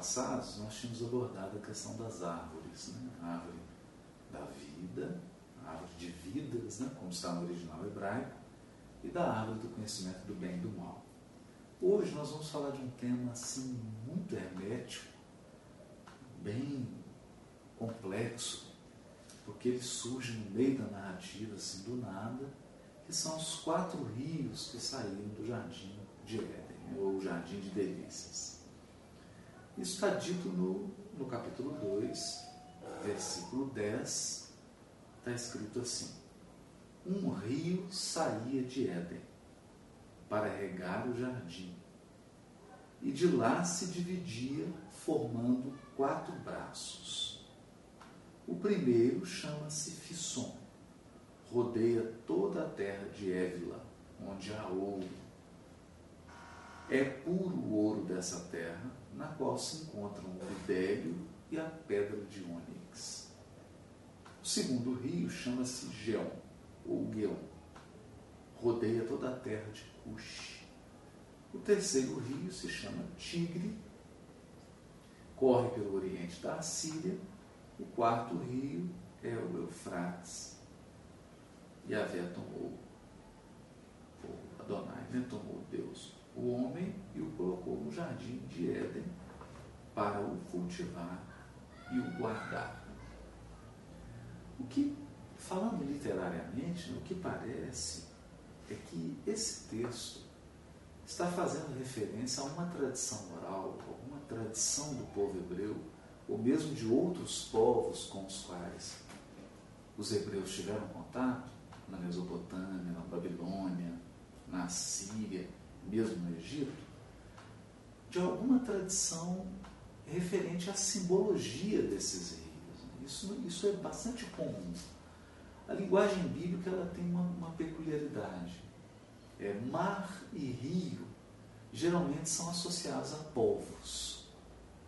passados nós tínhamos abordado a questão das árvores, né? a árvore da vida, a árvore de vidas, né? como está no original hebraico, e da árvore do conhecimento do bem e do mal. Hoje nós vamos falar de um tema assim muito hermético, bem complexo, porque ele surge no meio da narrativa, assim, do nada, que são os quatro rios que saíram do jardim de Éden, ou jardim de delícias. Isso está dito no, no capítulo 2, versículo 10, está escrito assim: Um rio saía de Éden para regar o jardim, e de lá se dividia, formando quatro braços. O primeiro chama-se Fisson, rodeia toda a terra de Évila, onde há ouro. É puro o ouro dessa terra, na qual se encontram o bidélio e a pedra de ônix. O segundo rio chama-se Geon, ou Geon. Rodeia toda a terra de Cush. O terceiro rio se chama Tigre corre pelo oriente da Assíria. O quarto rio é o Eufrates. E Avé tomou, ou Adonai né, tomou Deus o homem e o colocou no jardim de Éden para o cultivar e o guardar. O que, falando literariamente, o que parece é que esse texto está fazendo referência a uma tradição oral, alguma tradição do povo hebreu, ou mesmo de outros povos com os quais os hebreus tiveram contato, na Mesopotâmia, na Babilônia, na Síria, mesmo no Egito, de alguma tradição referente à simbologia desses rios. Isso, isso é bastante comum. A linguagem bíblica ela tem uma, uma peculiaridade é, mar e rio geralmente são associados a povos.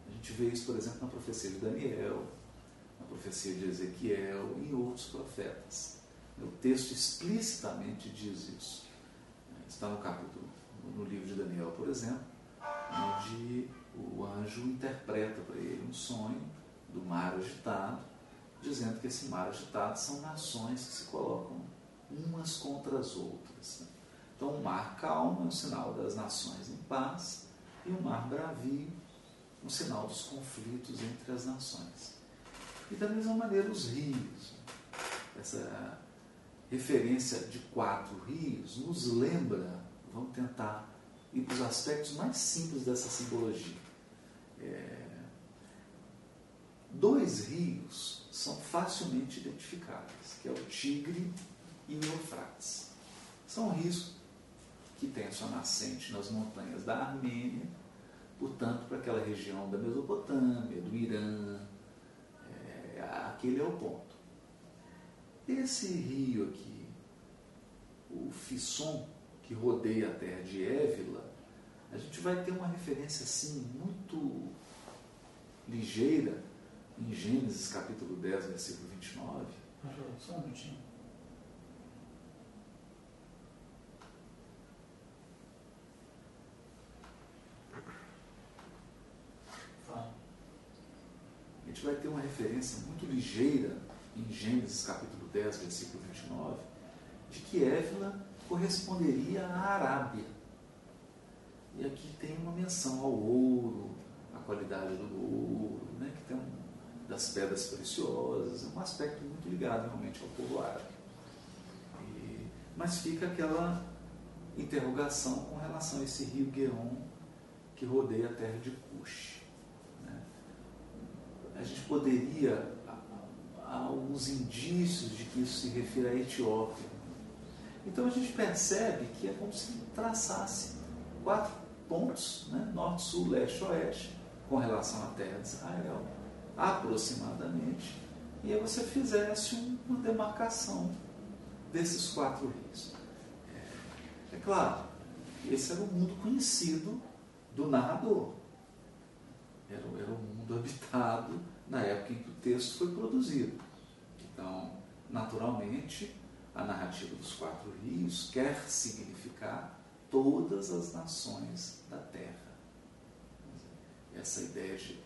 A gente vê isso, por exemplo, na profecia de Daniel, na profecia de Ezequiel e em outros profetas. O texto explicitamente diz isso. Está no capítulo, no livro de Daniel, por exemplo, onde o anjo interpreta para ele um sonho do mar agitado, dizendo que esse mar agitado são nações que se colocam umas contra as outras. Então, o mar calmo é um sinal das nações em paz, e o mar bravio, um sinal dos conflitos entre as nações. E da mesma maneira, os rios. Essa referência de quatro rios nos lembra, vamos tentar ir para os aspectos mais simples dessa simbologia. É, dois rios são facilmente identificáveis, que é o Tigre e o Eufrates. São rios que tem a sua nascente nas montanhas da Armênia, portanto, para aquela região da Mesopotâmia, do Irã, é, aquele é o ponto. Esse rio aqui, o Fisson, que rodeia a terra de Évila, a gente vai ter uma referência assim muito ligeira em Gênesis capítulo 10, versículo 29. Só um minutinho. gente vai ter uma referência muito ligeira em Gênesis capítulo 10, versículo 29, de que Évila corresponderia à Arábia. E aqui tem uma menção ao ouro, à qualidade do ouro, né, que tem um, das pedras preciosas, um aspecto muito ligado realmente ao povo árabe. E, mas fica aquela interrogação com relação a esse rio Gueon que rodeia a terra de Cush a gente poderia, há alguns indícios de que isso se refere à Etiópia. Então a gente percebe que é como se traçasse quatro pontos, né? norte, sul, leste, oeste, com relação à terra de Israel, aproximadamente, e aí você fizesse uma demarcação desses quatro rios. É, é claro, esse era o mundo conhecido do narrador. Era, era o mundo habitado na época em que o texto foi produzido. Então, naturalmente, a narrativa dos quatro rios quer significar todas as nações da terra. Essa ideia de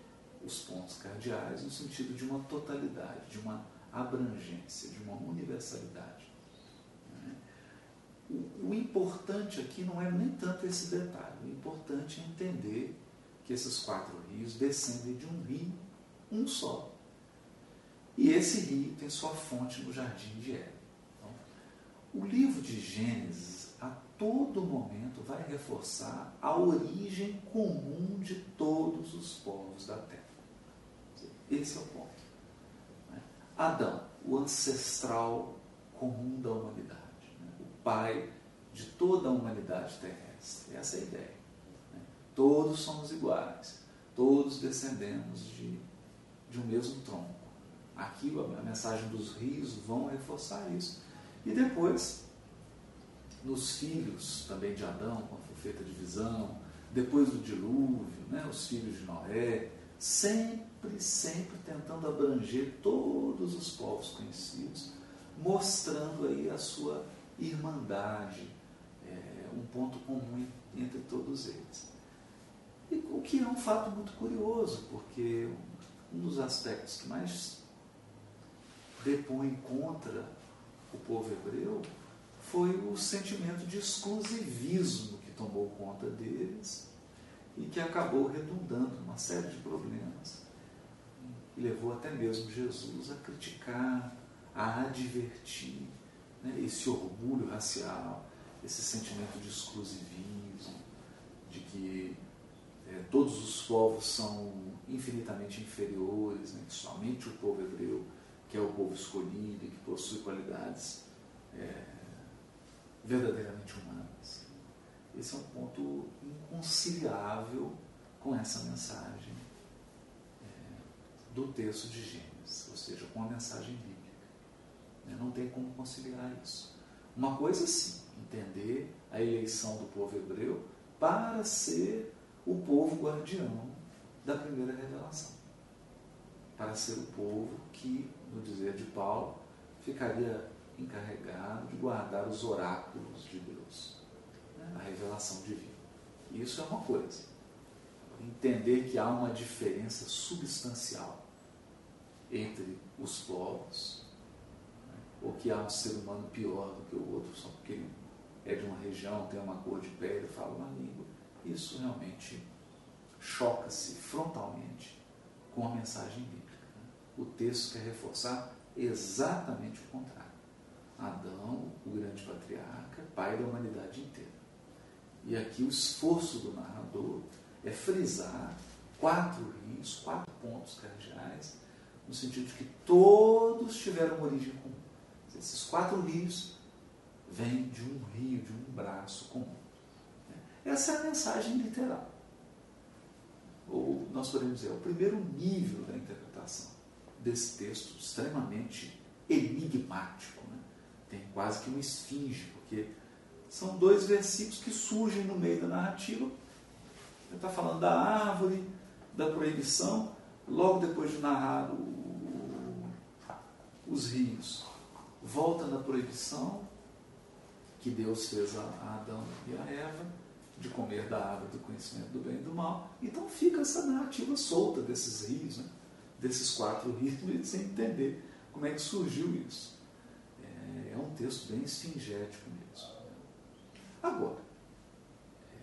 os pontos cardeais no sentido de uma totalidade, de uma abrangência, de uma universalidade. O importante aqui não é nem tanto esse detalhe, o importante é entender que esses quatro rios descendem de um rio, um só. E esse rio tem sua fonte no jardim de Éden. O livro de Gênesis, a todo momento, vai reforçar a origem comum de todos os povos da terra. Esse é o ponto. Né? Adão, o ancestral comum da humanidade, né? o pai de toda a humanidade terrestre. Essa é a ideia. Né? Todos somos iguais, todos descendemos de, de um mesmo tronco. Aqui a mensagem dos rios vão reforçar isso. E depois, nos filhos também de Adão, com a feita divisão, depois do dilúvio, né, os filhos de Noé, sempre, sempre tentando abranger todos os povos conhecidos, mostrando aí a sua irmandade, é, um ponto comum entre todos eles. E, o que é um fato muito curioso, porque um dos aspectos que mais depõe contra o povo hebreu foi o sentimento de exclusivismo que tomou conta deles e que acabou redundando uma série de problemas e levou até mesmo Jesus a criticar, a advertir né, esse orgulho racial, esse sentimento de exclusivismo, de que é, todos os povos são infinitamente inferiores, né, que somente o povo hebreu, que é o povo escolhido e que possui qualidades é, verdadeiramente humanas. Esse é um ponto inconciliável com essa mensagem é, do texto de Gênesis, ou seja, com a mensagem bíblica. Né? Não tem como conciliar isso. Uma coisa sim, entender a eleição do povo hebreu para ser o povo guardião da primeira revelação. Para ser o povo que, no dizer de Paulo, ficaria encarregado de guardar os oráculos de Deus a revelação divina. Isso é uma coisa. Entender que há uma diferença substancial entre os povos, ou que há um ser humano pior do que o outro só porque ele é de uma região, tem uma cor de pele, fala uma língua. Isso realmente choca-se frontalmente com a mensagem bíblica. O texto quer reforçar exatamente o contrário. Adão, o grande patriarca, pai da humanidade inteira. E aqui o esforço do narrador é frisar quatro rios, quatro pontos cardeais, no sentido de que todos tiveram origem comum. Esses quatro rios vêm de um rio, de um braço comum. Essa é a mensagem literal. Ou nós podemos dizer, é o primeiro nível da interpretação desse texto extremamente enigmático. Né? Tem quase que uma esfinge, porque são dois versículos que surgem no meio da narrativa. Ele está falando da árvore, da proibição, logo depois de narrar o, os rios. Volta na proibição que Deus fez a Adão e a Eva de comer da árvore do conhecimento do bem e do mal. Então fica essa narrativa solta desses rios, né? Desses quatro rios, sem entender como é que surgiu isso. É, é um texto bem esfingético mesmo. Agora, é,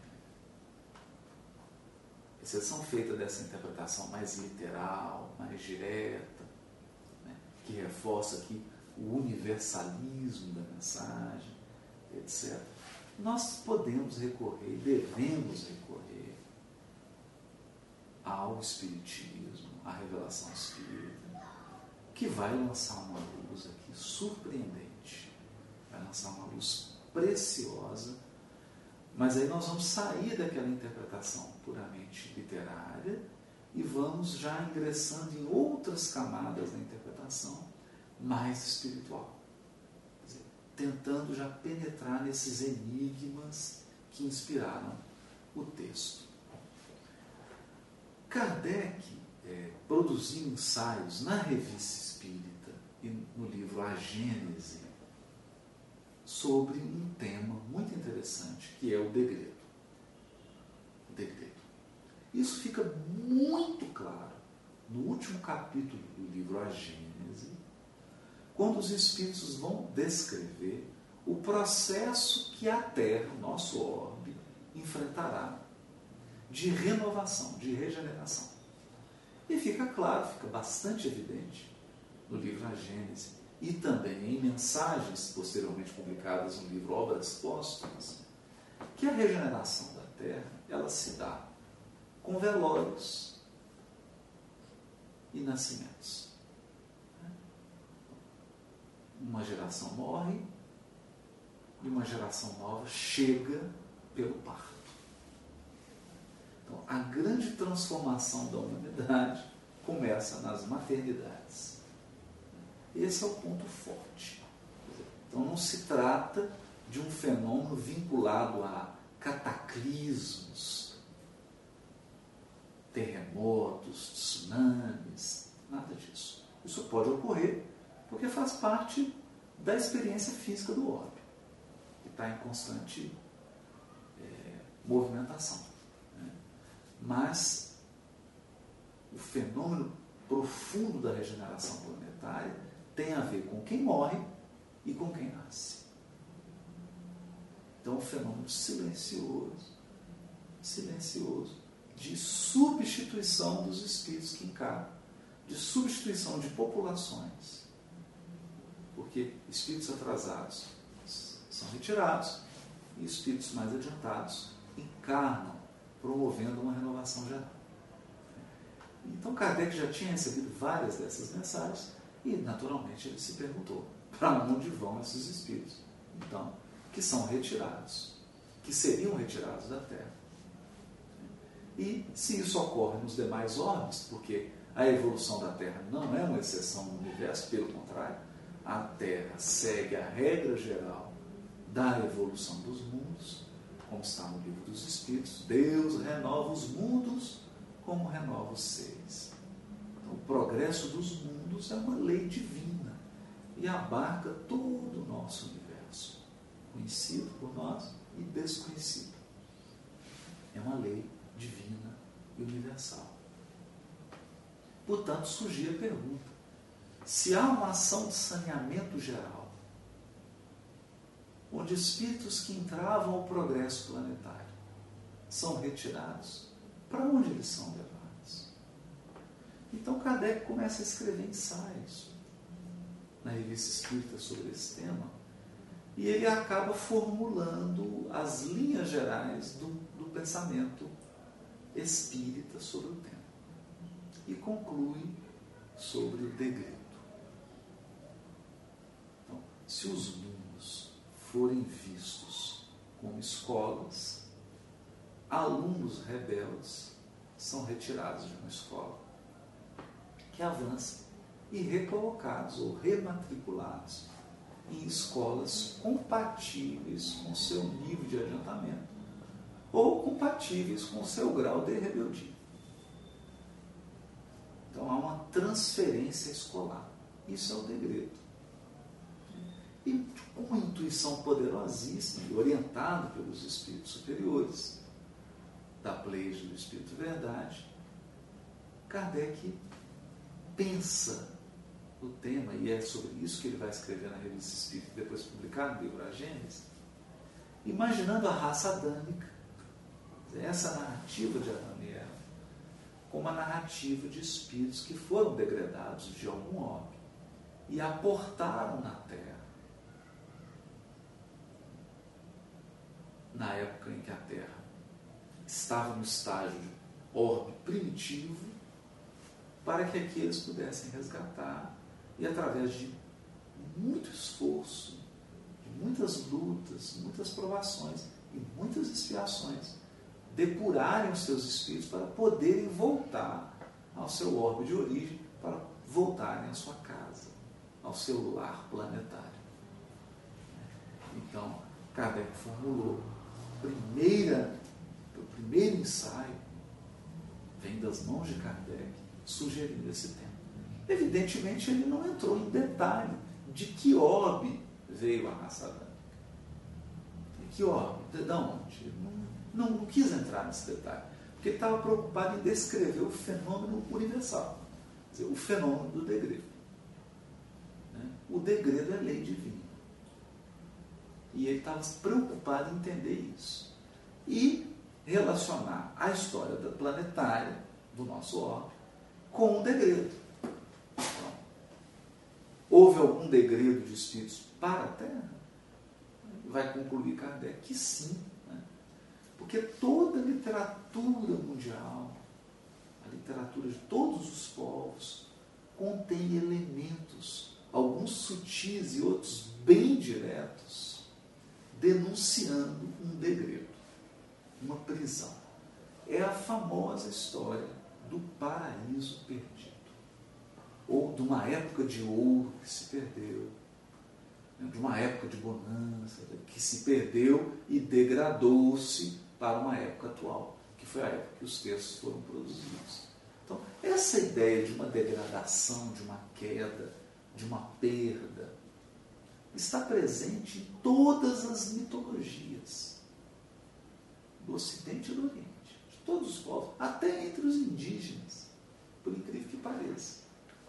exceção feita dessa interpretação mais literal, mais direta, né, que reforça aqui o universalismo da mensagem, etc., nós podemos recorrer, devemos recorrer ao Espiritismo, à revelação espírita, que vai lançar uma luz aqui surpreendente, vai lançar uma luz preciosa mas aí nós vamos sair daquela interpretação puramente literária e vamos já ingressando em outras camadas da interpretação mais espiritual. Dizer, tentando já penetrar nesses enigmas que inspiraram o texto. Kardec é, ensaios na revista espírita e no livro A Gênese sobre um tema muito interessante, que é o degredo. O degredo. Isso fica muito claro no último capítulo do livro A Gênese, quando os espíritos vão descrever o processo que a Terra, o nosso orbe, enfrentará de renovação, de regeneração. E fica claro, fica bastante evidente no livro A Gênese e também em mensagens posteriormente publicadas no livro Obras Póstumas, que a regeneração da Terra ela se dá com velórios e nascimentos. Uma geração morre e uma geração nova chega pelo parto. Então, a grande transformação da humanidade começa nas maternidades. Esse é o ponto forte. Então, não se trata de um fenômeno vinculado a cataclismos, terremotos, tsunamis, nada disso. Isso pode ocorrer porque faz parte da experiência física do orbe, que está em constante é, movimentação. Mas o fenômeno profundo da regeneração planetária tem a ver com quem morre e com quem nasce. Então, é um fenômeno silencioso, silencioso, de substituição dos espíritos que encarnam, de substituição de populações. Porque espíritos atrasados são retirados e espíritos mais adiantados encarnam, promovendo uma renovação geral. Então Kardec já tinha recebido várias dessas mensagens e, naturalmente, ele se perguntou: para onde vão esses espíritos? Então, que são retirados, que seriam retirados da Terra. E se isso ocorre nos demais orbes, porque a evolução da Terra não é uma exceção no universo, pelo contrário, a Terra segue a regra geral da evolução dos mundos, como está no livro dos Espíritos, Deus renova os mundos como renova os seres. Então, o progresso dos mundos é uma lei divina e abarca todo o nosso universo, conhecido por nós e desconhecido. É uma lei divina e universal. Portanto, surgia a pergunta: se há uma ação de saneamento geral, onde espíritos que entravam ao progresso planetário são retirados, para onde eles são levados? Então Kardec começa a escrever ensaios na revista espírita sobre esse tema e ele acaba formulando as linhas gerais do, do pensamento espírita sobre o tema. E conclui sobre o degredo. Então, se os forem vistos como escolas, alunos rebeldes são retirados de uma escola que avança e recolocados ou rematriculados em escolas compatíveis com seu nível de adiantamento ou compatíveis com seu grau de rebeldia. Então há uma transferência escolar. Isso é o degredo. E com uma intuição poderosíssima orientado pelos espíritos superiores, da Pleide do Espírito Verdade, Kardec pensa o tema, e é sobre isso que ele vai escrever na Revista Espírita, depois publicar no livro A Gênesis, imaginando a raça adâmica, essa narrativa de Adão e Eva como a narrativa de espíritos que foram degradados de algum orbe e aportaram na Terra. Na época em que a Terra estava no estágio de orbe primitivo, para que aqui eles pudessem resgatar e através de muito esforço, de muitas lutas, muitas provações e muitas expiações, depurarem os seus espíritos para poderem voltar ao seu orbe de origem, para voltarem à sua casa, ao seu lar planetário. Então, Kardec formulou primeira, o primeiro ensaio vem das mãos de Kardec, sugerindo esse tema. Evidentemente, ele não entrou em detalhe de que orbe veio a raça branca. Que orbe? De onde? Não, não, não quis entrar nesse detalhe, porque ele estava preocupado em descrever o fenômeno universal, dizer, o fenômeno do degredo. Né? O degredo é lei divina. E ele estava preocupado em entender isso. E relacionar a história da planetária, do nosso orbe, com o degredo. Então, houve algum degredo de espíritos para a Terra? Vai concluir Kardec que sim. Né? Porque toda a literatura mundial, a literatura de todos os povos, contém elementos, alguns sutis e outros bem diretos, denunciando um degredo, uma prisão. É a famosa história do paraíso perdido, ou de uma época de ouro que se perdeu, né, de uma época de bonança que se perdeu e degradou-se para uma época atual, que foi a época que os textos foram produzidos. Então, essa ideia de uma degradação, de uma queda, de uma perda, está presente em todas as mitologias do Ocidente e do Oriente todos os povos, até entre os indígenas, por incrível que pareça.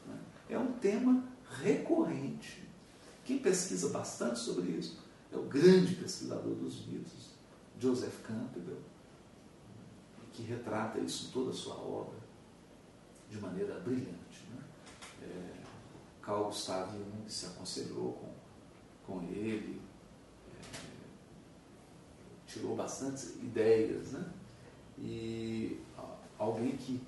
Né? É um tema recorrente. Quem pesquisa bastante sobre isso é o grande pesquisador dos mitos, Joseph Campbell, que retrata isso em toda a sua obra de maneira brilhante. Né? É, Carl Gustav Jung se aconselhou com, com ele, é, tirou bastantes ideias, né? E alguém que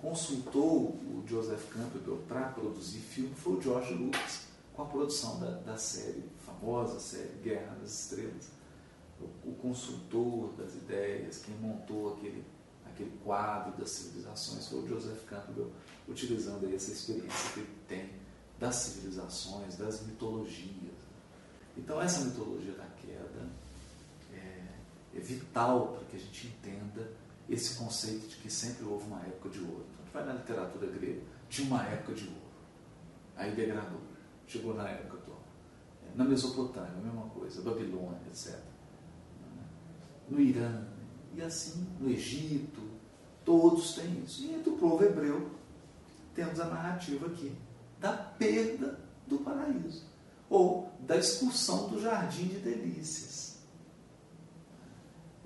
consultou o Joseph Campbell para produzir filme foi o George Lucas, com a produção da, da série, famosa série Guerra nas Estrelas. O, o, consultor das ideias, quem montou aquele, aquele quadro das civilizações foi o Joseph Campbell, utilizando essa experiência que ele tem das civilizações, das mitologias. Então, essa mitologia da queda é, é vital para que a gente entenda esse conceito de que sempre houve uma época de ouro. Então, gente vai na literatura grega, tinha uma época de ouro. Aí degradou, chegou na época atual. Na Mesopotâmia, a mesma coisa, Babilônia, etc. No Irã, e assim, no Egito, todos têm isso. E entre o povo hebreu, temos a narrativa aqui da perda do paraíso, ou da expulsão do jardim de delícias.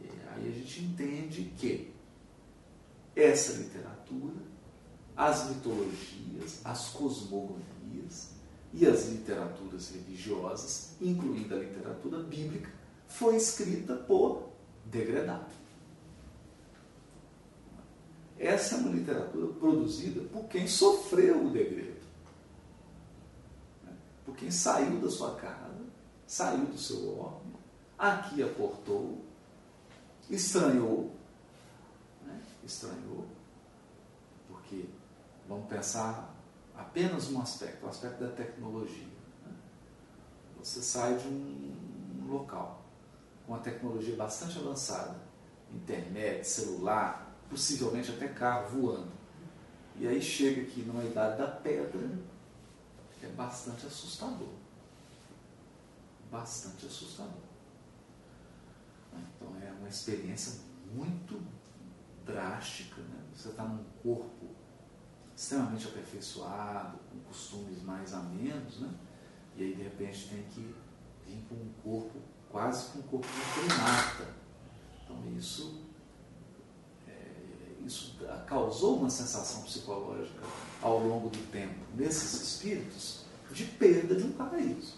E aí a gente entende que essa literatura, as mitologias, as cosmogonias e as literaturas religiosas, incluindo a literatura bíblica, foi escrita por degradado. Essa é uma literatura produzida por quem sofreu o degredo. Por quem saiu da sua casa, saiu do seu órgão, aqui aportou, estranhou, estranhou, porque vamos pensar apenas um aspecto, o aspecto da tecnologia. Né? Você sai de um local com uma tecnologia bastante avançada, internet, celular, possivelmente até carro voando. E aí chega aqui numa idade da pedra, é bastante assustador. Bastante assustador. Então é uma experiência muito drástica. Né? Você está num corpo extremamente aperfeiçoado, com costumes mais amenos, né? e aí de repente tem que vir com um corpo, quase com um corpo de primata. Então isso, isso causou uma sensação psicológica ao longo do tempo nesses espíritos de perda de um paraíso,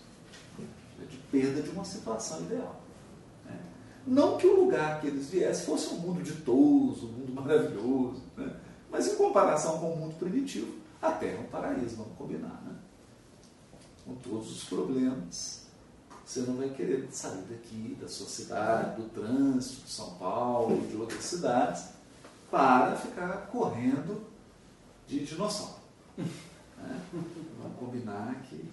de perda de uma situação ideal. Não que o lugar que eles viessem fosse um mundo ditoso, um mundo maravilhoso, né? mas em comparação com o mundo primitivo, a Terra é um paraíso, vamos combinar. Né? Com todos os problemas, você não vai querer sair daqui, da sua cidade, do trânsito, de São Paulo, de outras cidades, para ficar correndo de dinossauro. Né? Vamos combinar que.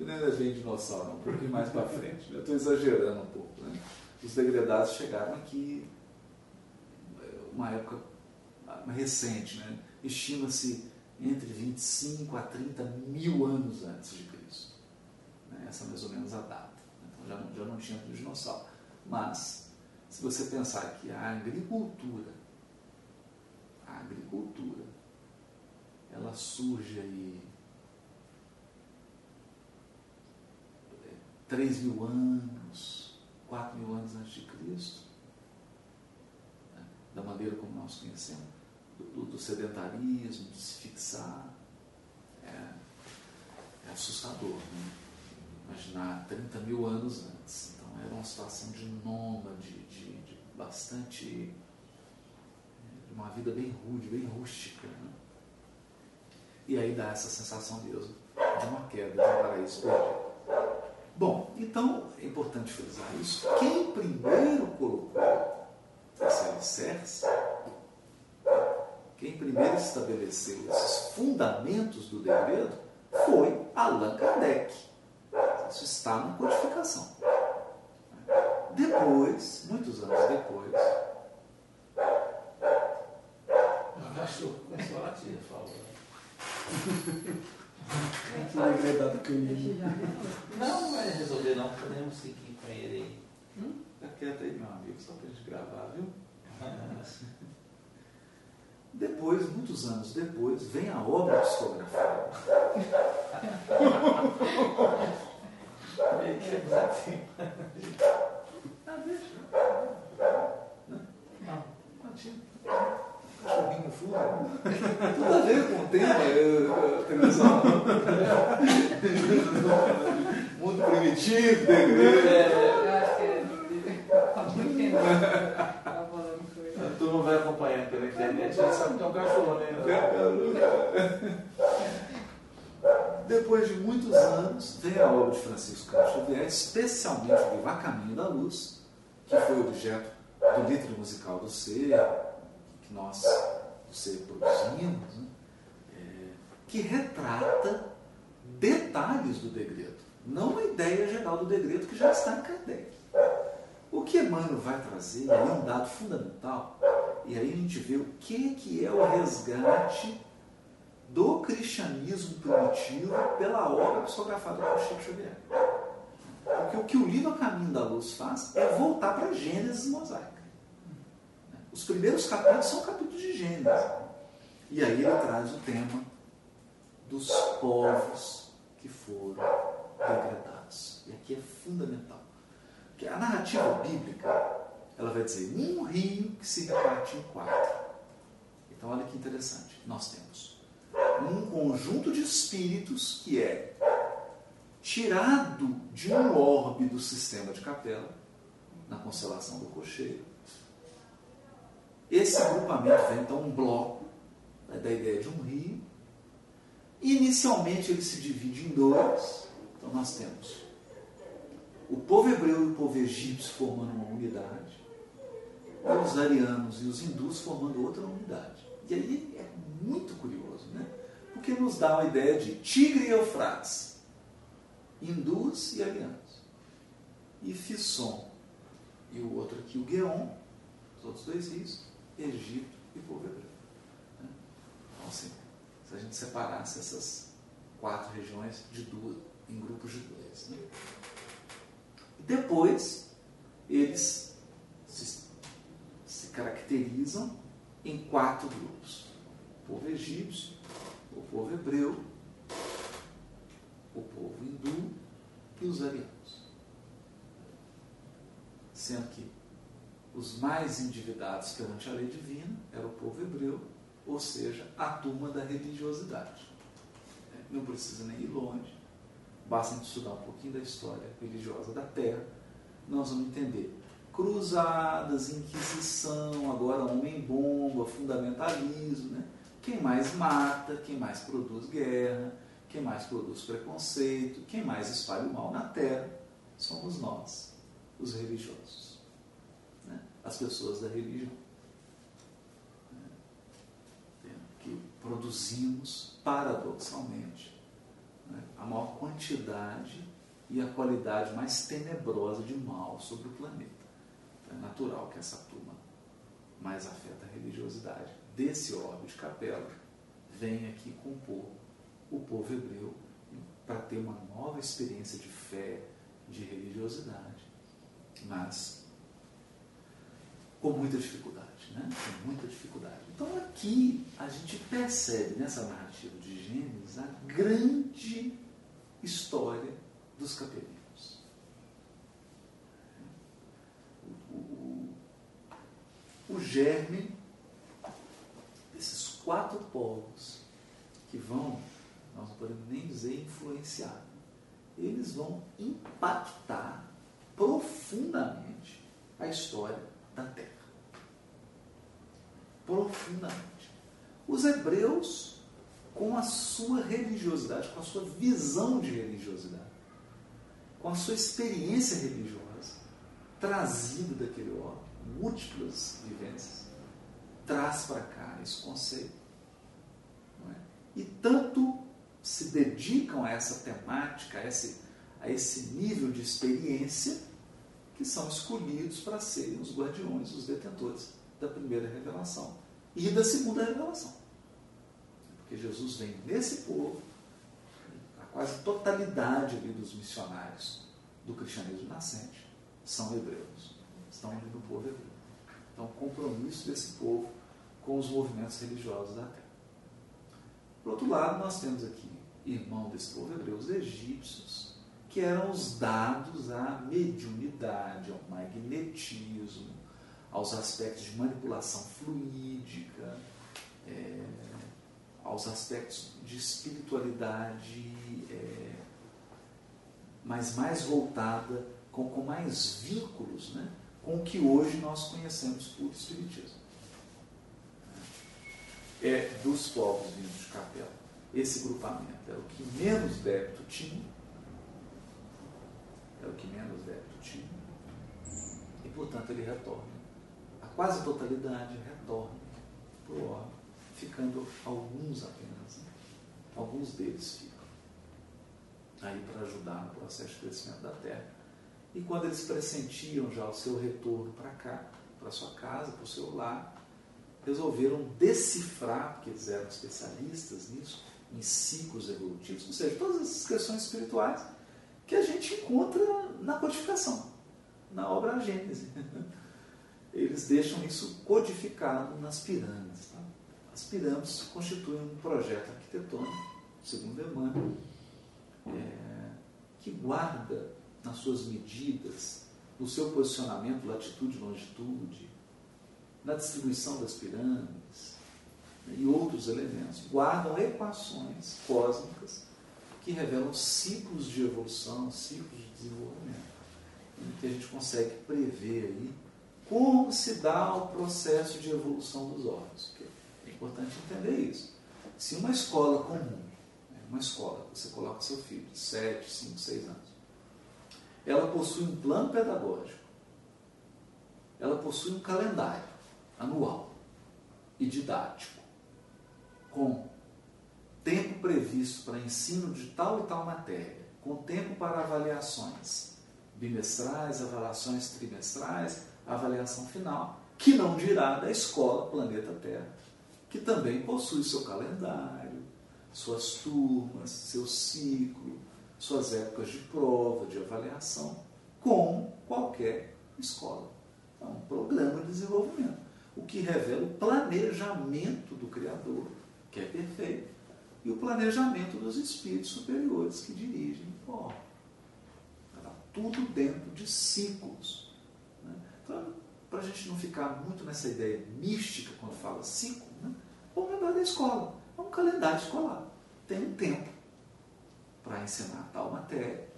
Não é de dinossauro, um pouquinho mais para frente. Eu estou exagerando um pouco. Né? os degredados chegaram aqui, uma época recente, né? estima-se entre 25 a 30 mil anos antes de Cristo. Né? Essa é mais ou menos a data. Então já não, já não tinha dinossauro. Mas, se você pensar que a agricultura, a agricultura, ela surge aí 3 mil anos, 4 mil anos antes de Cristo, né? da maneira como nós conhecemos, do, do, sedentarismo, de se fixar, é, é assustador. Né? Imaginar 30 mil anos antes. Então era uma situação de nômade, de, de bastante. Uma vida bem rude, bem rústica. Né? E aí dá essa sensação mesmo de uma queda, de um paraíso perdido. Bom, então é importante frisar isso. Quem primeiro colocou esse alicerce, quem primeiro estabeleceu esses fundamentos do degredo foi Allan Kardec. Isso está na codificação. Depois, muitos anos depois. O cachorro começou a latir, falou. Que degredado que eu li. Não, não vai resolver não, podemos seguir com ele aí. Hum? Fica quieto aí, meu amigo, só pra gente gravar, viu? Depois, muitos anos depois, vem a obra psicografada. ah, deixa. Não. Não. Não cachorrinho fuma. Tudo a ver com o tema, a televisão. Mundo primitivo, degredo. Eu acho que é. Tá A turma vai acompanhando pela internet, já sabe que é um cachorro, né? Depois de muitos anos, vem a obra de Francisco Carlos Xavier, especialmente o livro A Caminho da Luz, que foi objeto do litro musical do ser, que nós ser produzimos, né? é, que retrata detalhes do degredo, não a ideia geral do degredo que já está em Kardec. O que Emmanuel vai trazer é um dado fundamental, e aí a gente vê o que, que é o resgate do cristianismo primitivo pela obra psicografada por Chico Xavier. Porque o que o livro A Caminho da Luz faz é voltar para Gênesis mosaica. Os primeiros capítulos são capítulos de Gênesis. E aí ele traz o tema dos povos que foram degradados. E aqui é fundamental. Porque a narrativa bíblica, ela vai dizer um rio que se reparte em quatro. Então olha que interessante. Nós temos um conjunto de espíritos que é tirado de um orbe do sistema de capela, na constelação do cocheiro, esse agrupamento vem então um bloco né, da ideia de um rio. Inicialmente ele se divide em dois. Então nós temos o povo hebreu e o povo egípcio formando uma unidade, os arianos e os hindus formando outra unidade. E aí é muito curioso, né? Porque nos dá uma ideia de Tigre e Eufrates, hindus e arianos, e Fisson e o outro aqui, o Gueon, os outros dois rios, Egito e povo hebreu. Então, assim, se a gente separasse essas quatro regiões de duas, em grupos de dois. Né? Depois, eles se, se caracterizam em quatro grupos: o povo egípcio, o povo hebreu, o povo hindu e os arianos. Sendo que os mais endividados perante a lei divina era o povo hebreu, ou seja, a turma da religiosidade. Não precisa nem ir longe, basta estudar um pouquinho da história religiosa da Terra, nós vamos entender cruzadas, inquisição, agora homem-bomba, fundamentalismo, né? quem mais mata, quem mais produz guerra, quem mais produz preconceito, quem mais espalha o mal na Terra, somos nós, os religiosos as pessoas da religião. Né? Que produzimos, paradoxalmente, né? a maior quantidade e a qualidade mais tenebrosa de mal sobre o planeta. Então, é natural que essa turma mais afeta a religiosidade desse orbe de capela vem aqui compor o povo hebreu para ter uma nova experiência de fé, de religiosidade, mas com muita dificuldade, né? Com muita dificuldade. Então aqui a gente percebe nessa narrativa de Gênesis a grande história dos capelinos. O, o, o germe desses quatro povos que vão, nós não podemos nem dizer influenciar, eles vão impactar profundamente a história da Terra. Profundamente. Os hebreus, com a sua religiosidade, com a sua visão de religiosidade, com a sua experiência religiosa, trazida daquele órgão, múltiplas vivências, traz para cá esse conceito. É? E tanto se dedicam a essa temática, a esse, a esse nível de experiência, que são escolhidos para serem os guardiões, os detentores da primeira revelação e da segunda revelação. Porque Jesus vem nesse povo, a quase totalidade ali dos missionários do cristianismo nascente são hebreus, estão ali no povo hebreu. Então, o compromisso desse povo com os movimentos religiosos da terra. Por outro lado, nós temos aqui, irmão desse povo hebreu, os egípcios, que eram os dados à mediunidade, ao magnetismo, aos aspectos de manipulação fluídica, é, aos aspectos de espiritualidade, é, mas mais voltada, com, com mais vínculos né, com o que hoje nós conhecemos por Espiritismo. É, dos povos vindos de capela, esse grupamento era o que menos débito tinha é o que menos débito tinha. E, portanto, ele retorna. Quase totalidade retorna para o órgão, ficando alguns apenas. Né? Alguns deles ficam. Aí para ajudar no processo de crescimento da terra. E quando eles pressentiam já o seu retorno para cá, para sua casa, para o seu lar, resolveram decifrar, porque eles eram especialistas nisso, em ciclos evolutivos, ou seja, todas as questões espirituais que a gente encontra na codificação, na obra Gênese. Eles deixam isso codificado nas pirâmides. Tá? As pirâmides constituem um projeto arquitetônico, segundo Emmanuel, é, que guarda nas suas medidas, no seu posicionamento, latitude e longitude, na distribuição das pirâmides né, e outros elementos, guardam equações cósmicas que revelam ciclos de evolução, ciclos de desenvolvimento, em que a gente consegue prever aí como se dá o processo de evolução dos órgãos. É importante entender isso. Se uma escola comum, né, uma escola, você coloca seu filho de 7, 5, 6 anos, ela possui um plano pedagógico, ela possui um calendário anual e didático, com tempo previsto para ensino de tal e tal matéria, com tempo para avaliações bimestrais, avaliações trimestrais, avaliação final, que não dirá da escola Planeta Terra, que também possui seu calendário, suas turmas, seu ciclo, suas épocas de prova, de avaliação, como qualquer escola. É um programa de desenvolvimento, o que revela o planejamento do Criador, que é perfeito, e o planejamento dos espíritos superiores que dirigem o corpo. Está tudo dentro de ciclos. Para a gente não ficar muito nessa ideia mística quando fala ciclo, né? vamos lembrar da escola. É um calendário escolar. Tem um tempo para ensinar tal matéria,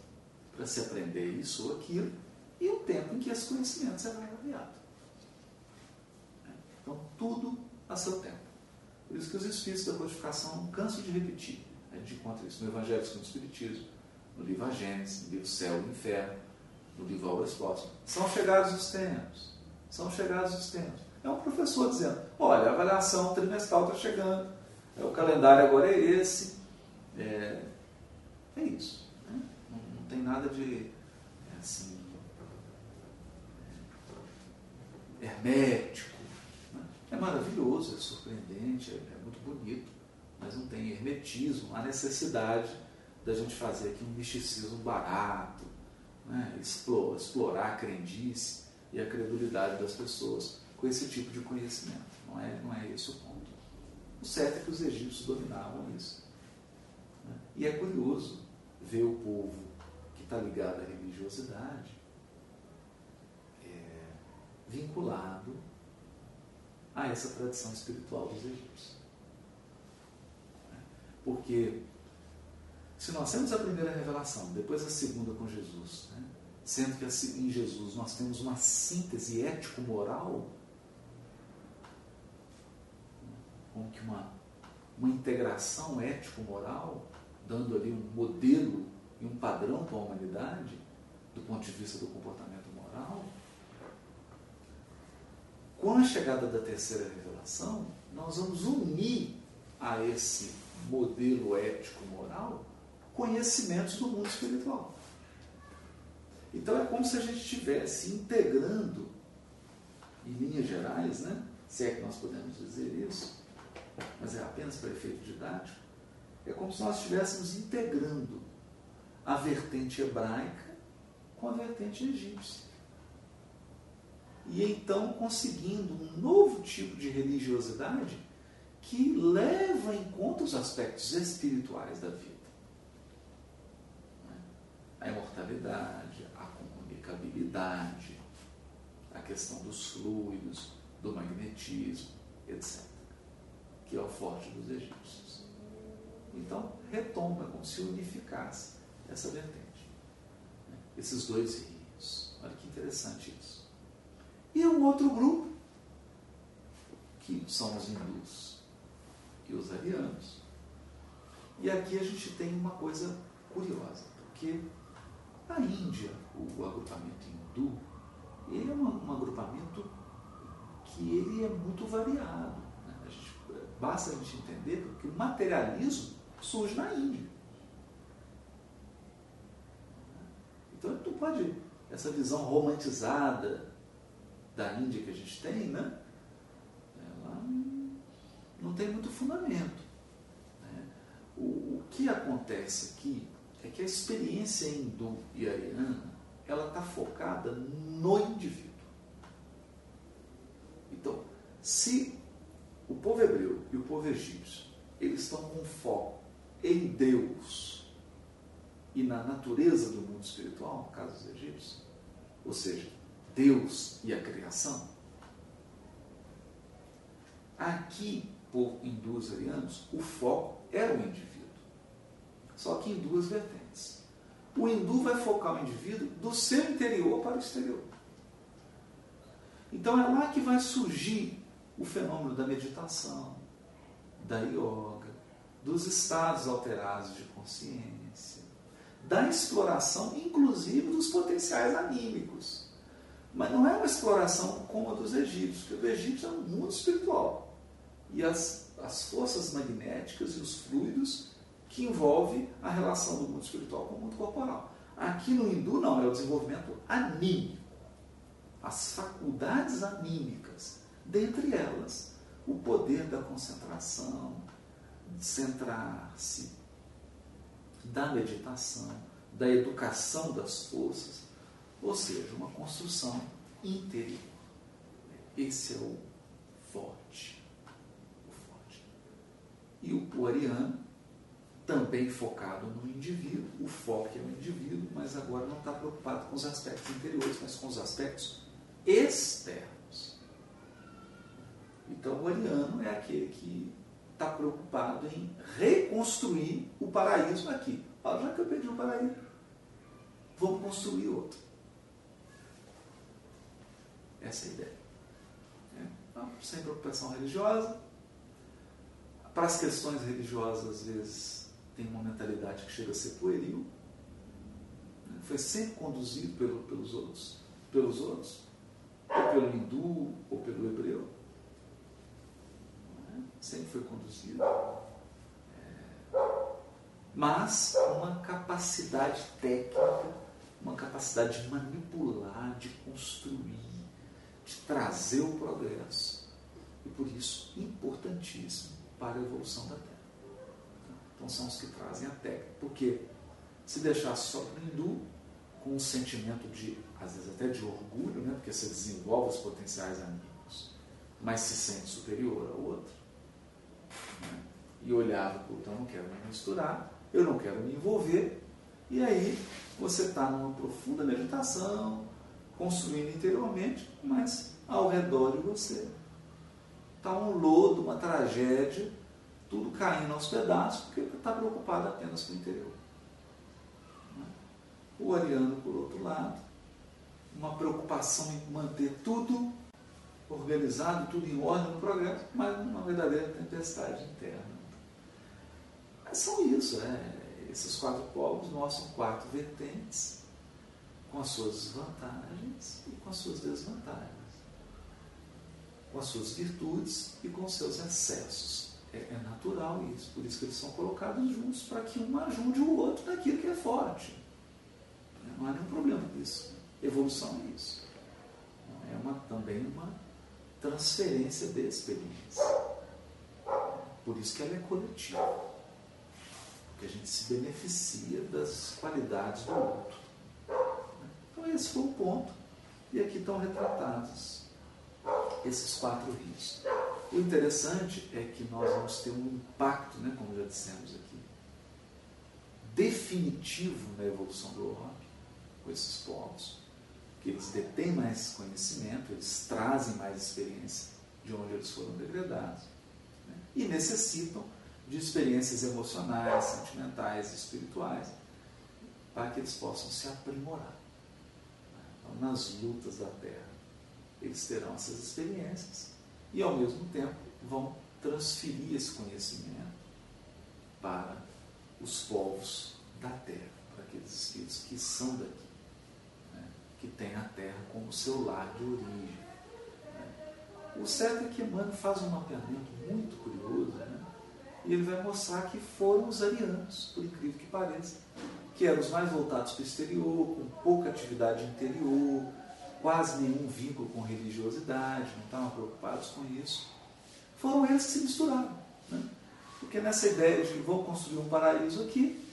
para se aprender isso ou aquilo, e o tempo em que esse conhecimento será avaliado. Então, tudo a seu tempo. Por isso que os espíritos da codificação não cansam de repetir. A gente encontra isso no Evangelho segundo o Espiritismo, no livro A Gênesis, no livro Céu e Inferno, no livro Obras Próximas. São chegados os tempos. São chegados os tempos. É um professor dizendo, olha, a avaliação trimestral está chegando, é, o calendário agora é esse. É, é isso. Né? Não, não, tem nada de é assim, hermético, é maravilhoso, é surpreendente, é, é muito bonito, mas não tem hermetismo, a necessidade da gente fazer aqui um misticismo barato, né? explorar, explorar a crendice e a credulidade das pessoas com esse tipo de conhecimento. Não é, não é esse o ponto. O certo é que os egípcios dominavam isso. Né? E é curioso ver o povo que está ligado à religiosidade é, vinculado a essa tradição espiritual dos egípcios. Porque se nós temos a primeira revelação, depois a segunda com Jesus, né? Sendo que em Jesus nós temos uma síntese ético-moral, como que uma, uma integração ético-moral, dando ali um modelo e um padrão para a humanidade, do ponto de vista do comportamento moral, com a chegada da terceira revelação, nós vamos unir a esse modelo ético-moral conhecimentos do mundo espiritual. Então é como se a gente estivesse integrando, em linhas gerais, né? se é que nós podemos dizer isso, mas é apenas para efeito didático, é como se nós estivéssemos integrando a vertente hebraica com a vertente egípcia e então conseguindo um novo tipo de religiosidade que leva em conta os aspectos espirituais da vida. A imortalidade, a comunicabilidade, a questão dos fluidos, do magnetismo, etc. Que é o forte dos egípcios. Então, retoma como se unificasse essa vertente. Esses dois rios. Olha que interessante isso. E um outro grupo, que são os hindus e os arianos. E aqui a gente tem uma coisa curiosa, porque a Índia, o agrupamento hindu, ele é um, um agrupamento que ele é muito variado. Né? A gente, basta a gente entender porque o materialismo surge na Índia. Então não pode, essa visão romantizada da Índia que a gente tem, né? ela não tem muito fundamento. Né? O, o que acontece aqui é que a experiência hindu e ariana ela está focada no indivíduo. Então, se o povo hebreu e o povo egípcio eles estão com foco em Deus e na natureza do mundo espiritual, no caso dos egípcios, ou seja, Deus e a criação? Aqui, por hindus arianos, o foco é o indivíduo. Só que em duas vertentes. O hindu vai focar o indivíduo do seu interior para o exterior. Então é lá que vai surgir o fenômeno da meditação, da yoga, dos estados alterados de consciência, da exploração, inclusive dos potenciais anímicos. Mas não é uma exploração como a dos egípcios, porque o egípcio é um mundo espiritual. E as, as forças magnéticas e os fluidos que envolvem a relação do mundo espiritual com o mundo corporal. Aqui no hindu, não, é o desenvolvimento anímico. As faculdades anímicas, dentre elas, o poder da concentração, de centrar-se, da meditação, da educação das forças, ou seja, uma construção interior. Esse é o forte. O forte. E o, o ariano, também focado no indivíduo, o foco é o indivíduo, mas agora não está preocupado com os aspectos interiores, mas com os aspectos externos. Então o ariano é aquele que está preocupado em reconstruir o paraíso aqui. Olha, já que eu perdi o paraíso, vamos construir outro. Essa é a ideia. É, então, sem preocupação religiosa. Para as questões religiosas, às vezes, tem uma mentalidade que chega a ser pueril. Né? Foi sempre conduzido pelo, pelos outros, pelos outros, ou pelo hindu, ou pelo hebreu. Né? Sempre foi conduzido. É, mas uma capacidade técnica, uma capacidade de manipular, de construir, de trazer o progresso. E por isso, importantíssimo para a evolução da Terra. Então são os que trazem a técnica. Porque se deixar só para o hindu, com um sentimento de, às vezes até de orgulho, né? porque você desenvolve os potenciais amigos, mas se sente superior ao outro. Né? E olhava, então eu não quero me misturar, eu não quero me envolver, e aí você está numa profunda meditação, construindo interiormente, mas ao redor de você está um lodo, uma tragédia, tudo caindo aos pedaços, porque está preocupado apenas com o interior. O ariano, por outro lado, uma preocupação em manter tudo organizado, tudo em ordem no progresso, mas uma verdadeira tempestade interna. Mas são isso, né? esses quatro povos mostram quatro vertentes com as suas vantagens e com as suas desvantagens, com as suas virtudes e com os seus excessos. É, é natural isso, por isso que eles são colocados juntos, para que um ajude o outro naquilo que é forte. Não há nenhum problema com isso. Evolução é isso. É uma, também uma transferência de experiência. Por isso que ela é coletiva. Porque a gente se beneficia das qualidades do outro. Então esse foi o ponto. E aqui estão retratados esses quatro rios. O interessante é que nós vamos ter um impacto, né, como já dissemos aqui, definitivo na evolução do Europe, com esses povos, que eles detêm mais conhecimento, eles trazem mais experiência de onde eles foram degradados, né, e necessitam de experiências emocionais, sentimentais, espirituais, para que eles possam se aprimorar então, nas lutas da Terra. Eles terão essas experiências e, ao mesmo tempo, vão transferir esse conhecimento para os povos da Terra, para aqueles espíritos que são daqui, né? que têm a Terra como seu lar de origem. Né? O certo é que Emmanuel faz um mapeamento muito curioso, né? e ele vai mostrar que foram os arianos, por incrível que pareça, que eram os mais voltados para o exterior, com pouca atividade interior, quase nenhum vínculo com religiosidade, não estavam preocupados com isso. Foram eles que se misturaram. Né? Porque nessa ideia de vou construir um paraíso aqui,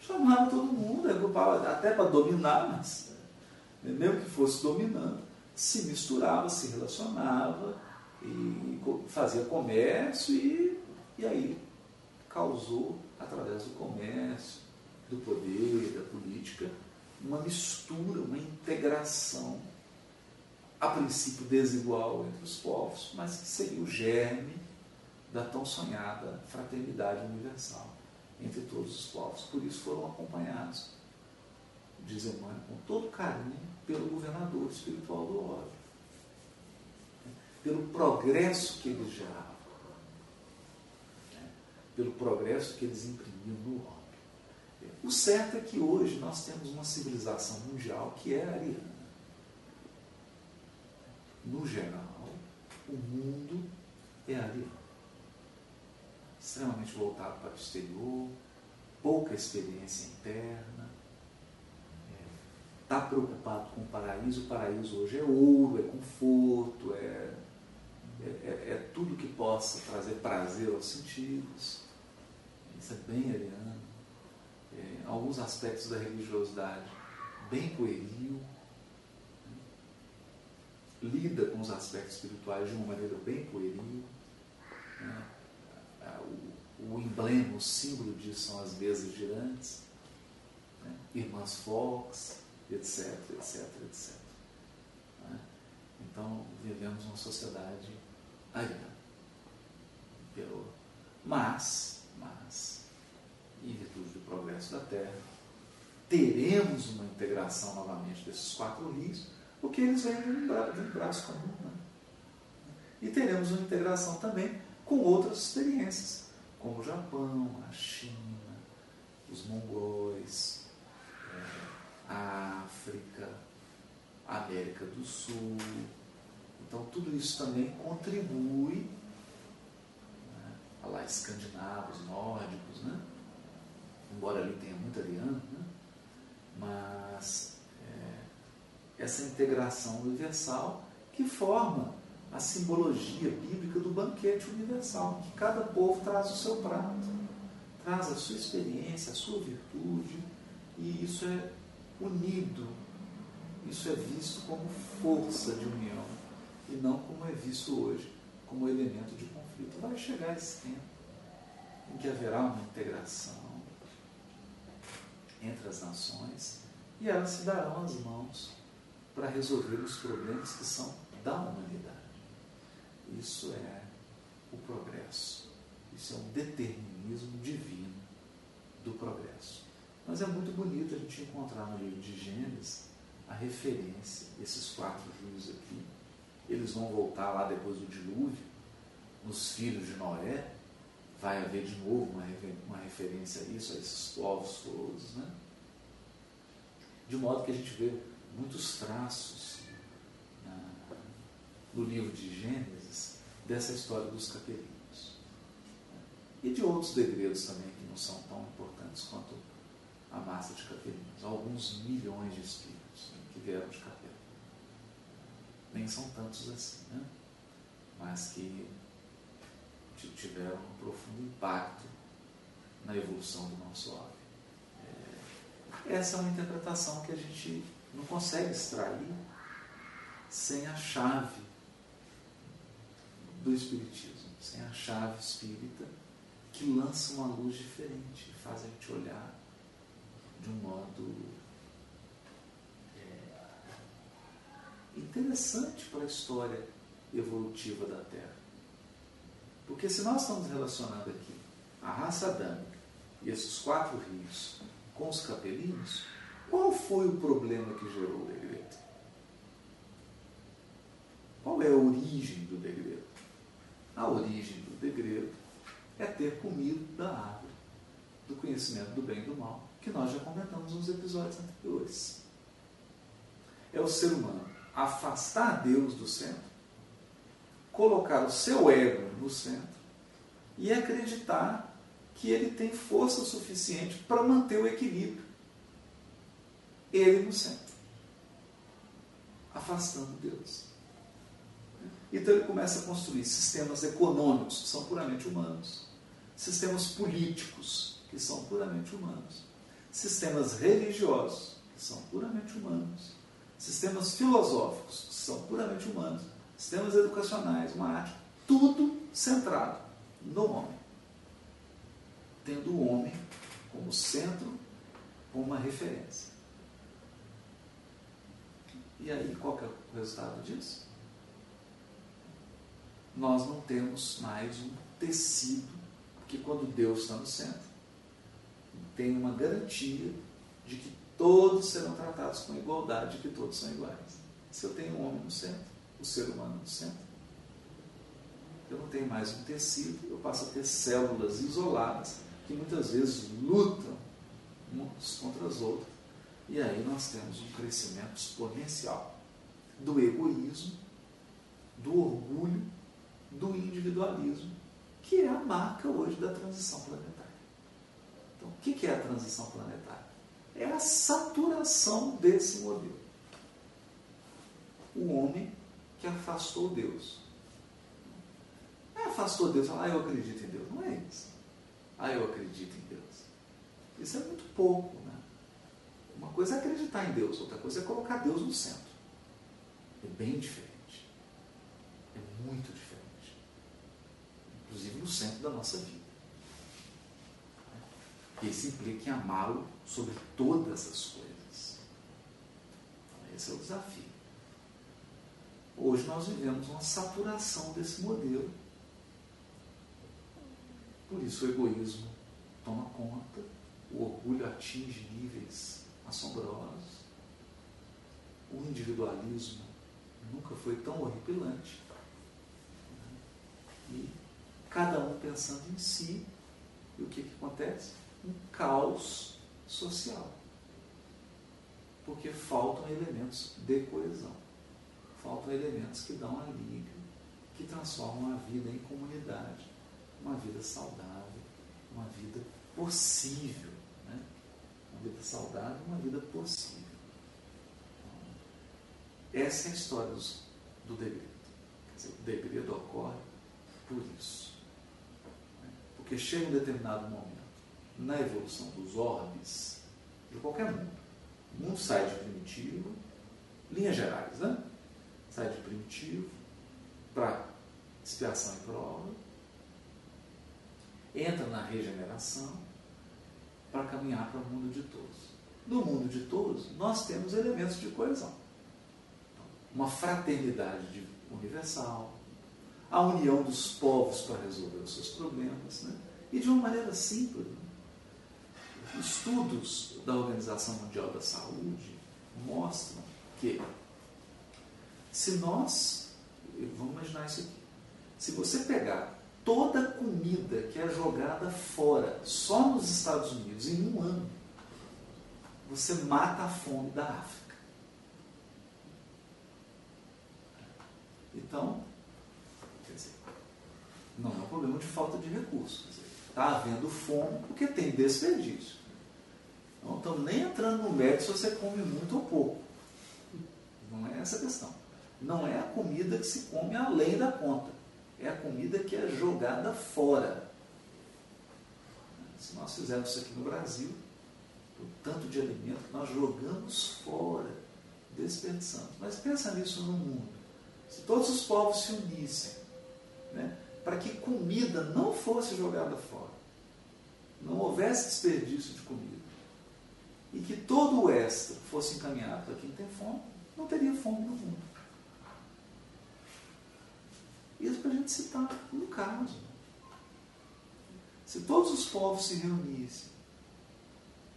chamavam todo mundo, agrupava até para dominar, mas né, mesmo que fosse dominando, se misturava, se relacionava e fazia comércio e, e aí causou, através do comércio, do poder, da política, uma mistura, uma integração a princípio desigual entre os povos, mas que seria o germe da tão sonhada fraternidade universal entre todos os povos. Por isso foram acompanhados, diz Emmanuel, com todo carinho pelo governador espiritual do ódio, pelo progresso que eles geravam, pelo progresso que eles imprimiam no ódio. O certo é que hoje nós temos uma civilização mundial que é ariana no geral, o mundo é ali, extremamente voltado para o exterior, pouca experiência interna, está é, preocupado com o paraíso. O paraíso hoje é ouro, é conforto, é, é, é, é tudo que possa trazer prazer aos sentidos. Isso é bem ariano. É, alguns aspectos da religiosidade bem pueril lida com os aspectos espirituais de uma maneira bem pueril. Né? O, o, emblema, o símbolo disso são as mesas girantes, né? irmãs Fox, etc, etc, etc. Né? Então, vivemos uma sociedade ariana. Mas, mas, em virtude do progresso da Terra, teremos uma integração novamente desses quatro rios porque eles vêm de um, bra de um braço comum. Né? E teremos uma integração também com outras experiências, como o Japão, a China, os mongóis, é, a África, a América do Sul. Então, tudo isso também contribui, né, lá escandinavos, nórdicos, né? embora ali tenha muito ariano, né? mas essa integração universal que forma a simbologia bíblica do banquete universal, que cada povo traz o seu prato, traz a sua experiência, a sua virtude, e isso é unido, isso é visto como força de união, e não como é visto hoje, como elemento de conflito. Vai chegar esse tempo em que haverá uma integração entre as nações e elas se darão as mãos para resolver os problemas que são da humanidade. Isso é o progresso. Isso é um determinismo divino do progresso. Mas é muito bonito a gente encontrar no livro de Gênesis a referência, esses quatro rios aqui. Eles vão voltar lá depois do dilúvio, nos filhos de Noé, vai haver de novo uma, uma referência a isso, a esses povos todos, né? De modo que a gente vê muitos traços né, no livro de Gênesis dessa história dos capelinhos. E de outros degredos também que não são tão importantes quanto a massa de capelinhos. Alguns milhões de espíritos né, que vieram de capela. Nem são tantos assim, né? mas que tiveram um profundo impacto na evolução do nosso homem. É, essa é uma interpretação que a gente não consegue extrair sem a chave do Espiritismo, sem a chave espírita que lança uma luz diferente, faz a gente olhar de um modo é, interessante para a história evolutiva da Terra. Porque se nós estamos relacionando aqui a raça adâmica e esses quatro rios com os capelinos, qual foi o problema que gerou o degredo? Qual é a origem do degredo? A origem do degredo é ter comido da árvore do conhecimento do bem e do mal, que nós já comentamos nos episódios anteriores. É o ser humano afastar Deus do centro colocar o seu ego no centro e acreditar que ele tem força suficiente para manter o equilíbrio. Ele no centro, afastando Deus. Então ele começa a construir sistemas econômicos, que são puramente humanos, sistemas políticos, que são puramente humanos, sistemas religiosos, que são puramente humanos, sistemas filosóficos, que são puramente humanos, sistemas educacionais, uma arte, tudo centrado no homem. Tendo o homem como centro, como uma referência. E aí, qual é o resultado disso? Nós não temos mais um tecido, porque quando Deus está no centro, tem uma garantia de que todos serão tratados com igualdade, que todos são iguais. Se eu tenho um homem no centro, o ser humano no centro. Eu não tenho mais um tecido, eu passo a ter células isoladas que muitas vezes lutam umas contra as outras. E aí nós temos um crescimento exponencial do egoísmo, do orgulho, do individualismo, que é a marca hoje da transição planetária. Então, o que é a transição planetária? É a saturação desse modelo. O homem que afastou Deus. Não é afastou Deus, ah, eu acredito em Deus. Não é isso. Ah, eu acredito em Deus. Isso é muito pouco, coisa é acreditar em Deus, outra coisa é colocar Deus no centro. É bem diferente. É muito diferente. Inclusive no centro da nossa vida. Isso implica em amá-lo sobre todas as coisas. Então, esse é o desafio. Hoje nós vivemos uma saturação desse modelo. Por isso o egoísmo toma conta, o orgulho atinge níveis assombrosos, o individualismo nunca foi tão horripilante. E cada um pensando em si, e o que, que acontece? Um caos social. Porque faltam elementos de coesão faltam elementos que dão alívio, que transformam a vida em comunidade, uma vida saudável, uma vida possível. Vida saudável, uma vida possível. Essa é a história dos, do degredo. Quer dizer, o degredo ocorre por isso. Né? Porque chega um determinado momento na evolução dos orbes de qualquer mundo. O mundo sai de primitivo, linhas gerais, né? Sai de primitivo para expiação e prova, entra na regeneração para caminhar para o mundo de todos. No mundo de todos, nós temos elementos de coesão. Uma fraternidade universal, a união dos povos para resolver os seus problemas, né? e de uma maneira simples. Né? Estudos da Organização Mundial da Saúde mostram que se nós, vamos imaginar isso aqui, se você pegar toda comida que é jogada fora, só nos Estados Unidos, em um ano, você mata a fome da África. Então, quer dizer, não é um problema de falta de recursos. Está havendo fome porque tem desperdício. Não estamos nem entrando no mérito se você come muito ou pouco. Não é essa a questão. Não é a comida que se come além da conta. É a comida que é jogada fora. Se nós fizermos isso aqui no Brasil, o tanto de alimento que nós jogamos fora, desperdiçamos. Mas pensa nisso no mundo. Se todos os povos se unissem né, para que comida não fosse jogada fora, não houvesse desperdício de comida, e que todo o extra fosse encaminhado para quem tem fome, não teria fome no mundo. Isso para a gente citar um caso. Se todos os povos se reunissem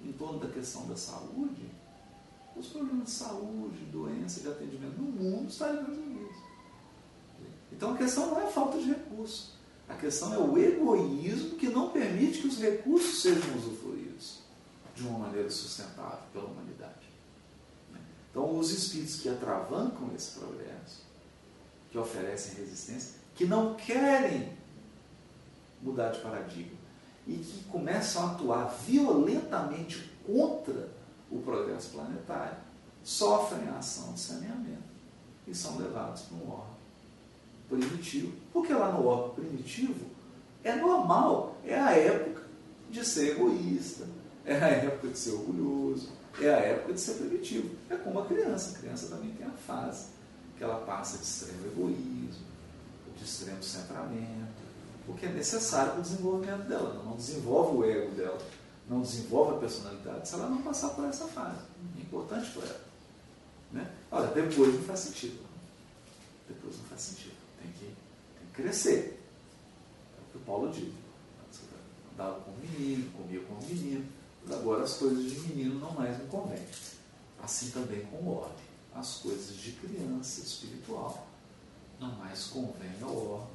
em torno da questão da saúde, os problemas de saúde, doença, de atendimento no mundo estariam resolvidos. Então a questão não é a falta de recursos. A questão é o egoísmo que não permite que os recursos sejam usufruídos de uma maneira sustentável pela humanidade. Então, os espíritos que atravancam esse progresso, que oferecem resistência, que não querem mudar de paradigma e que começam a atuar violentamente contra o progresso planetário, sofrem a ação de saneamento e são levados para um órgão primitivo. Porque lá no órgão primitivo é normal, é a época de ser egoísta, é a época de ser orgulhoso, é a época de ser primitivo. É como a criança, a criança também tem a fase que ela passa de extremo egoísmo, de extremo centramento, porque é necessário para o desenvolvimento dela. Ela não desenvolve o ego dela, não desenvolve a personalidade se ela não passar por essa fase. É importante para ela. Né? Olha, depois não faz sentido. Depois não faz sentido. Tem que, tem que crescer. É o que o Paulo diz. Andava com o menino, comia com o menino. Agora as coisas de menino não mais me convêm. Assim também com o homem. As coisas de criança espiritual não mais convém ao órgão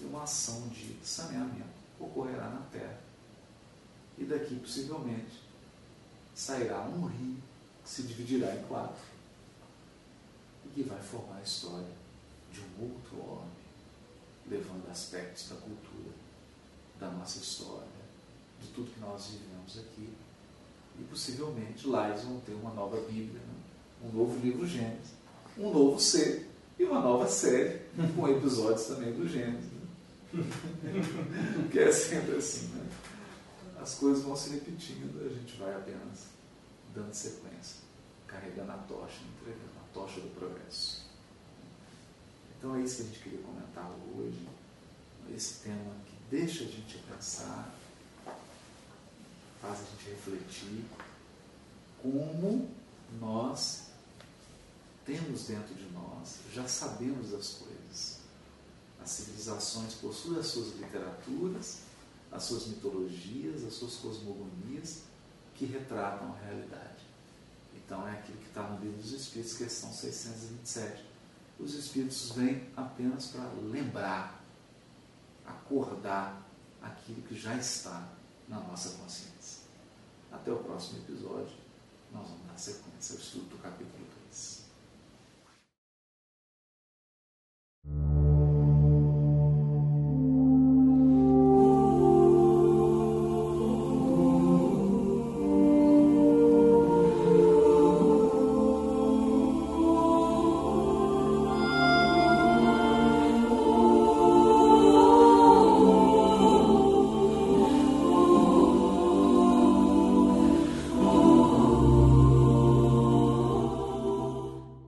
e uma ação de saneamento ocorrerá na Terra. E daqui, possivelmente, sairá um rio que se dividirá em quatro e que vai formar a história de um outro homem, levando aspectos da cultura, da nossa história, de tudo que nós vivemos aqui. E possivelmente lá eles vão ter uma nova Bíblia, né? Um novo livro Gênesis, um novo ser e uma nova série com episódios também do Gênesis. Né? que é sempre assim, né? As coisas vão se repetindo, a gente vai apenas dando sequência, carregando a tocha, entregando a tocha do progresso. Então é isso que a gente queria comentar hoje, esse tema que deixa a gente pensar, faz a gente refletir como nós temos dentro de nós, já sabemos as coisas. As civilizações possuem as suas literaturas, as suas mitologias, as suas cosmogonias que retratam a realidade. Então é aquilo que está no livro dos Espíritos, questão 627. Os Espíritos vêm apenas para lembrar, acordar aquilo que já está na nossa consciência. Até o próximo episódio